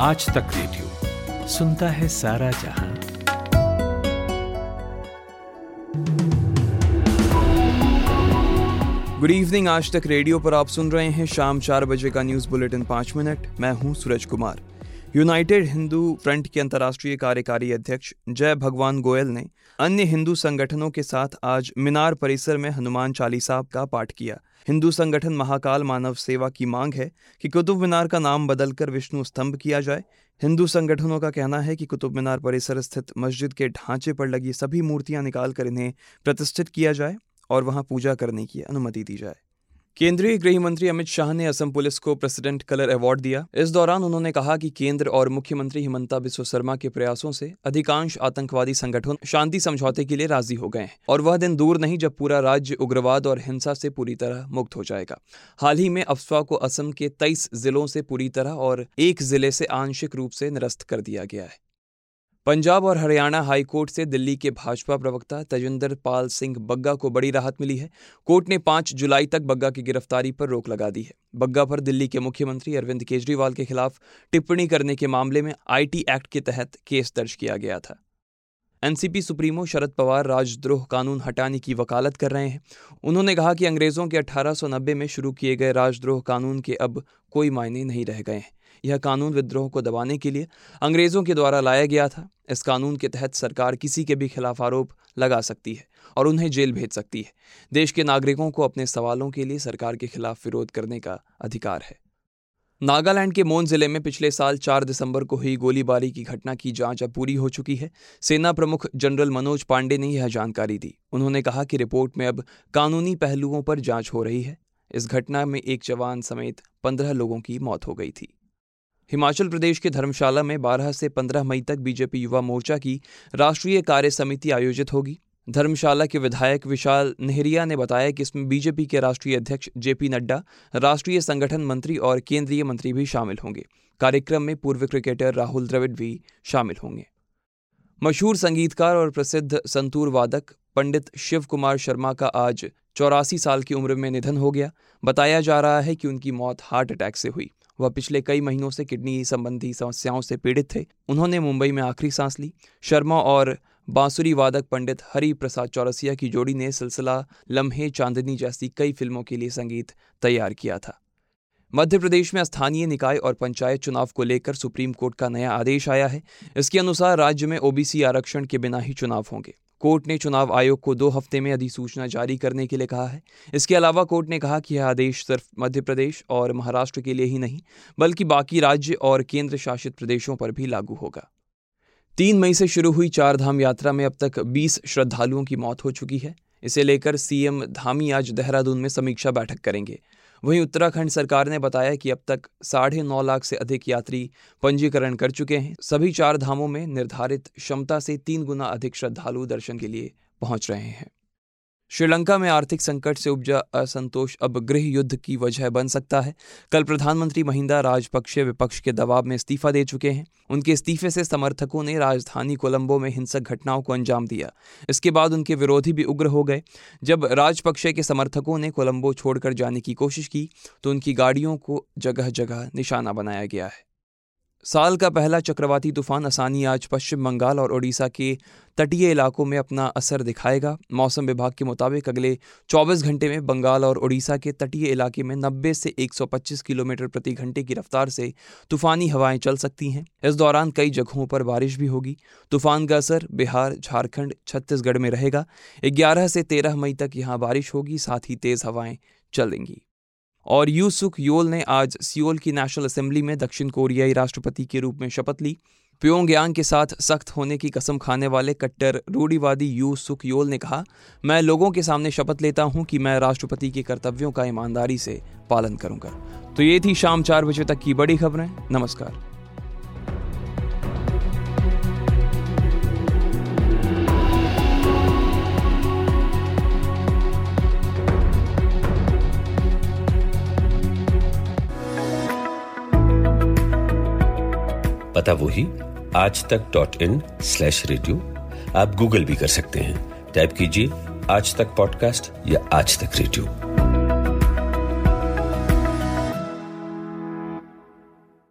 आज तक रेडियो सुनता है सारा जहाँ। गुड इवनिंग आज तक रेडियो पर आप सुन रहे हैं शाम चार बजे का न्यूज़ बुलेटिन पाँच मिनट। मैं हूँ सूरज कुमार। यूनाइटेड हिंदू फ्रंट के अंतर्राष्ट्रीय कार्यकारी अध्यक्ष जय भगवान गोयल ने अन्य हिंदू संगठनों के साथ आज मीनार परिसर में हनुमान चालीसा का पाठ किया। हिंदू संगठन महाकाल मानव सेवा की मांग है कि कुतुब मीनार का नाम बदलकर विष्णु स्तंभ किया जाए। हिंदू संगठनों का कहना है कि कुतुब मीनार परिसर स्थित मस्जिद के ढांचे पर लगी सभी मूर्तियाँ निकालकर इन्हें प्रतिष्ठित किया जाए और वहाँ पूजा करने की अनुमति दी जाए। केंद्रीय गृह मंत्री अमित शाह ने असम पुलिस को प्रेसिडेंट कलर अवार्ड दिया। इस दौरान उन्होंने कहा कि केंद्र और मुख्यमंत्री हिमंता बिस्व शर्मा के प्रयासों से अधिकांश आतंकवादी संगठन शांति समझौते के लिए राज़ी हो गए हैं और वह दिन दूर नहीं जब पूरा राज्य उग्रवाद और हिंसा से पूरी तरह मुक्त हो जाएगा। हाल ही में अफवाह को असम के तेईस जिलों से पूरी तरह और एक ज़िले से आंशिक रूप से निरस्त कर दिया गया है। पंजाब और हरियाणा हाई कोर्ट से दिल्ली के भाजपा प्रवक्ता तजिंदर पाल सिंह बग्गा को बड़ी राहत मिली है। कोर्ट ने पाँच जुलाई तक बग्गा की गिरफ्तारी पर रोक लगा दी है। बग्गा पर दिल्ली के मुख्यमंत्री अरविंद केजरीवाल के खिलाफ टिप्पणी करने के मामले में आईटी एक्ट के तहत केस दर्ज किया गया था। एनसीपी सुप्रीमो शरद पवार राजद्रोह कानून हटाने की वकालत कर रहे हैं। उन्होंने कहा कि अंग्रेज़ों के 1890 में शुरू किए गए राजद्रोह कानून के अब कोई मायने नहीं रह गए हैं। यह कानून विद्रोह को दबाने के लिए अंग्रेज़ों के द्वारा लाया गया था। इस कानून के तहत सरकार किसी के भी खिलाफ आरोप लगा सकती है और उन्हें जेल भेज सकती है। देश के नागरिकों को अपने सवालों के लिए सरकार के खिलाफ विरोध करने का अधिकार है। नागालैंड के मोन ज़िले में पिछले साल 4 दिसंबर को हुई गोलीबारी की घटना की जाँच अब पूरी हो चुकी है। सेना प्रमुख जनरल मनोज पांडे ने यह जानकारी दी। उन्होंने कहा कि रिपोर्ट में अब कानूनी पहलुओं पर जाँच हो रही है। इस घटना में एक जवान समेत पंद्रह लोगों की मौत हो गई थी। हिमाचल प्रदेश के धर्मशाला में 12 से 15 मई तक बीजेपी युवा मोर्चा की राष्ट्रीय कार्य समिति आयोजित होगी। धर्मशाला के विधायक विशाल नेहरिया ने बताया कि इसमें बीजेपी के राष्ट्रीय अध्यक्ष जेपी नड्डा, राष्ट्रीय संगठन मंत्री और केंद्रीय मंत्री भी शामिल होंगे। कार्यक्रम में पूर्व क्रिकेटर राहुल द्रविड़ भी शामिल होंगे। मशहूर संगीतकार और प्रसिद्ध संतूर वादक पंडित शिव कुमार शर्मा का आज चौरासी साल की उम्र में निधन हो गया। बताया जा रहा है कि उनकी मौत हार्ट अटैक से हुई। वह पिछले कई महीनों से किडनी संबंधी समस्याओं से पीड़ित थे। उन्होंने मुंबई में आखिरी सांस ली। शर्मा और बांसुरी वादक पंडित हरि प्रसाद चौरसिया की जोड़ी ने सिलसिला लम्हे चांदनी जैसी कई फ़िल्मों के लिए संगीत तैयार किया था। मध्य प्रदेश में स्थानीय निकाय और पंचायत चुनाव को लेकर सुप्रीम कोर्ट का नया आदेश आया है। इसके अनुसार राज्य में ओबीसी आरक्षण के बिना ही चुनाव होंगे। कोर्ट ने चुनाव आयोग को दो हफ़्ते में अधिसूचना जारी करने के लिए कहा है। इसके अलावा कोर्ट ने कहा कि यह आदेश सिर्फ़ मध्य प्रदेश और महाराष्ट्र के लिए ही नहीं, बल्कि बाकी राज्य और केंद्र शासित प्रदेशों पर भी लागू होगा। तीन मई से शुरू हुई चार धाम यात्रा में अब तक 20 श्रद्धालुओं की मौत हो चुकी है। इसे लेकर सीएम धामी आज देहरादून में समीक्षा बैठक करेंगे। वहीं उत्तराखंड सरकार ने बताया कि अब तक साढ़े नौ लाख से अधिक यात्री पंजीकरण कर चुके हैं। सभी चार धामों में निर्धारित क्षमता से तीन गुना अधिक श्रद्धालु दर्शन के लिए पहुँच रहे हैं। श्रीलंका में आर्थिक संकट से उपजा असंतोष अब गृह युद्ध की वजह बन सकता है। कल प्रधानमंत्री महिंदा राजपक्षे विपक्ष के दबाव में इस्तीफा दे चुके हैं। उनके इस्तीफे से समर्थकों ने राजधानी कोलंबो में हिंसक घटनाओं को अंजाम दिया। इसके बाद उनके विरोधी भी उग्र हो गए। जब राजपक्षे के समर्थकों ने कोलंबो छोड़कर जाने की कोशिश की तो उनकी गाड़ियों को जगह जगह निशाना बनाया गया है। साल का पहला चक्रवाती तूफ़ान आसानी आज पश्चिम बंगाल और ओडिशा के तटीय इलाकों में अपना असर दिखाएगा। मौसम विभाग के मुताबिक अगले 24 घंटे में बंगाल और ओडिशा के तटीय इलाके में 90 से 125 किलोमीटर प्रति घंटे की रफ्तार से तूफानी हवाएँ चल सकती हैं। इस दौरान कई जगहों पर बारिश भी होगी। तूफ़ान का असर बिहार, झारखंड, छत्तीसगढ़ में रहेगा। ग्यारह से तेरह मई तक यहाँ बारिश होगी, साथ ही तेज हवाएँ चलेंगी। और यू सुक योल ने आज सियोल की नेशनल असेंबली में दक्षिण कोरियाई राष्ट्रपति के रूप में शपथ ली। प्योंगयांग के साथ सख्त होने की कसम खाने वाले कट्टर रूढ़ीवादी यू सुक योल ने कहा, मैं लोगों के सामने शपथ लेता हूँ कि मैं राष्ट्रपति के कर्तव्यों का ईमानदारी से पालन करूँगा। तो ये थी शाम चार बजे तक की बड़ी खबरें। नमस्कार। पता वही Aaj Tak dot in slash radio आप गूगल भी कर सकते हैं। टाइप कीजिए, आज तक पॉडकास्ट या आज तक रेडियो